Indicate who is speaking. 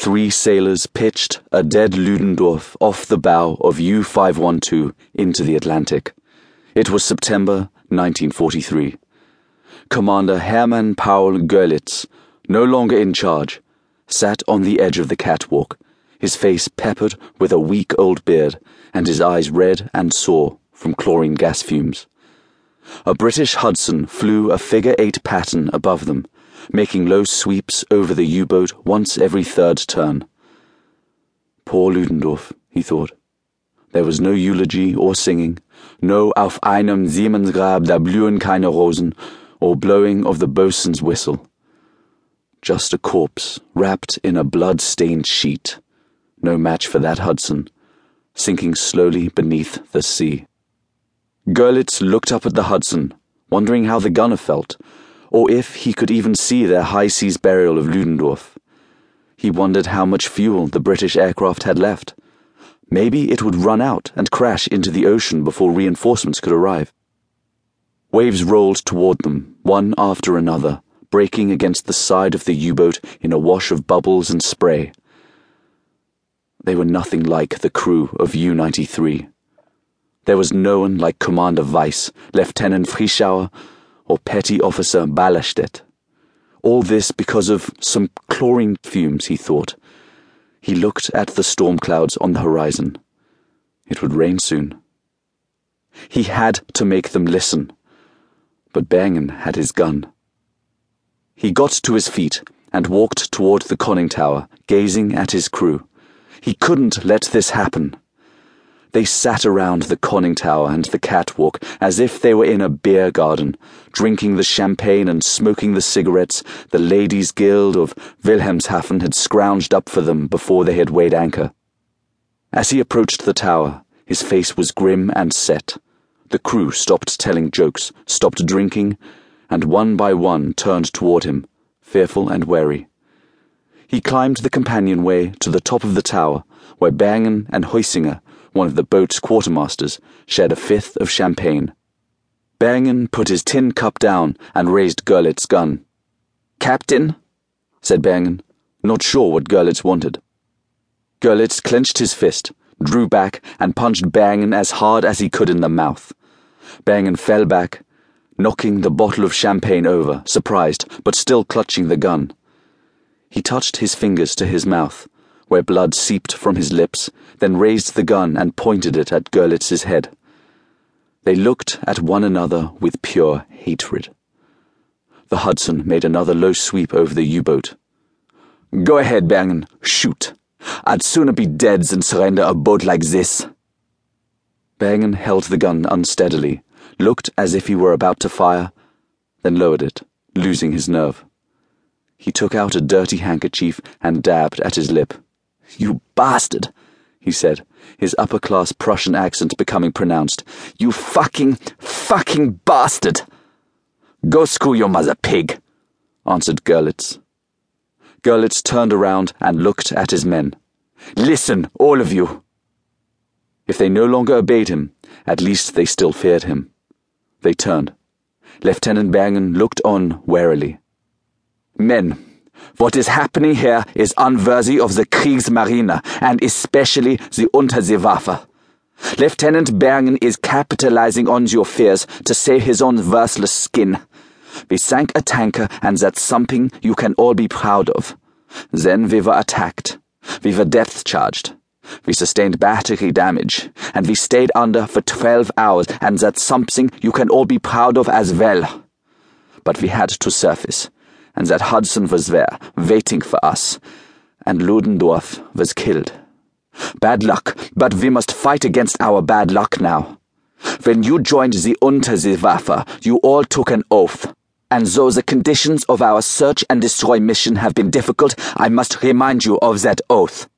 Speaker 1: three sailors pitched a dead Ludendorff off the bow of U 512 into the Atlantic. It was September 1943. Commander Hermann Paul Goerlitz, no longer in charge, sat on the edge of the catwalk, his face peppered with a week old beard and his eyes red and sore from chlorine gas fumes. A British Hudson flew a figure eight pattern above them making low sweeps over the U boat once every third turn. Poor Ludendorff, he thought. There was no eulogy or singing, no Auf einem Seemannsgrab da blühen keine Rosen, or blowing of the boatswain's whistle. Just a corpse wrapped in a blood stained sheet. No match for that Hudson, sinking slowly beneath the sea. Goerlitz looked up at the Hudson, wondering how the gunner felt or if he could even see their high seas burial of Ludendorff. He wondered how much fuel the British aircraft had left. Maybe it would run out and crash into the ocean before reinforcements could arrive. Waves rolled toward them, one after another, breaking against the side of the U boat in a wash of bubbles and spray. They were nothing like the crew of U 93. There was no one like Commander Weiss, Lieutenant Frischauer, or Petty Officer Ballerstedt. All this because of some chlorine fumes, he thought. He looked at the storm clouds on the horizon. It would rain soon. He had to make them listen. But Bergen had his gun. He got to his feet and walked toward the conning tower, gazing at his crew. He couldn't let this happen. They sat around the conning tower and the catwalk as if they were in a beer garden, drinking the champagne and smoking the cigarettes the Ladies' Guild of Wilhelmshaven had scrounged up for them before they had weighed anchor. As he approached the tower, his face was grim and set. The crew stopped telling jokes, stopped drinking, and one by one turned toward him, fearful and wary. He climbed the companionway to the top of the tower, where Bergen and Heusinger one of the boat's quartermasters, shared a fifth of champagne. Bergen put his tin cup down and raised Goerlitz's gun. Captain, said Bergen, not sure what Goerlitz wanted. Goerlitz clenched his fist, drew back, and punched Bergen as hard as he could in the mouth. Bergen fell back, knocking the bottle of champagne over, surprised, but still clutching the gun. He touched his fingers to his mouth where blood seeped from his lips, then raised the gun and pointed it at Goerlitz's head. They looked at one another with pure hatred. The Hudson made another low sweep over the U boat. Go ahead, Bergen, shoot. I'd sooner be dead than surrender a boat like this. Bergen held the gun unsteadily, looked as if he were about to fire, then lowered it, losing his nerve. He took out a dirty handkerchief and dabbed at his lip. You bastard, he said, his upper class Prussian accent becoming pronounced. You fucking, fucking bastard! Go screw your mother, pig, answered Goerlitz. Goerlitz turned around and looked at his men. Listen, all of you! If they no longer obeyed him, at least they still feared him. They turned. Lieutenant Bergen looked on warily. Men, what is happening here is unworthy of the Kriegsmarine and especially the Unterseewaffe. Lieutenant Bergen is capitalizing on your fears to save his own worthless skin. We sank a tanker and that's something you can all be proud of. Then we were attacked. We were depth charged. We sustained battery damage, and we stayed under for 12 hours, and that's something you can all be proud of as well. But we had to surface and that Hudson was there, waiting for us, and Ludendorff was killed. Bad luck, but we must fight against our bad luck now. When you joined the Unterseewaffe, you all took an oath. And though the conditions of our search and destroy mission have been difficult, I must remind you of that oath.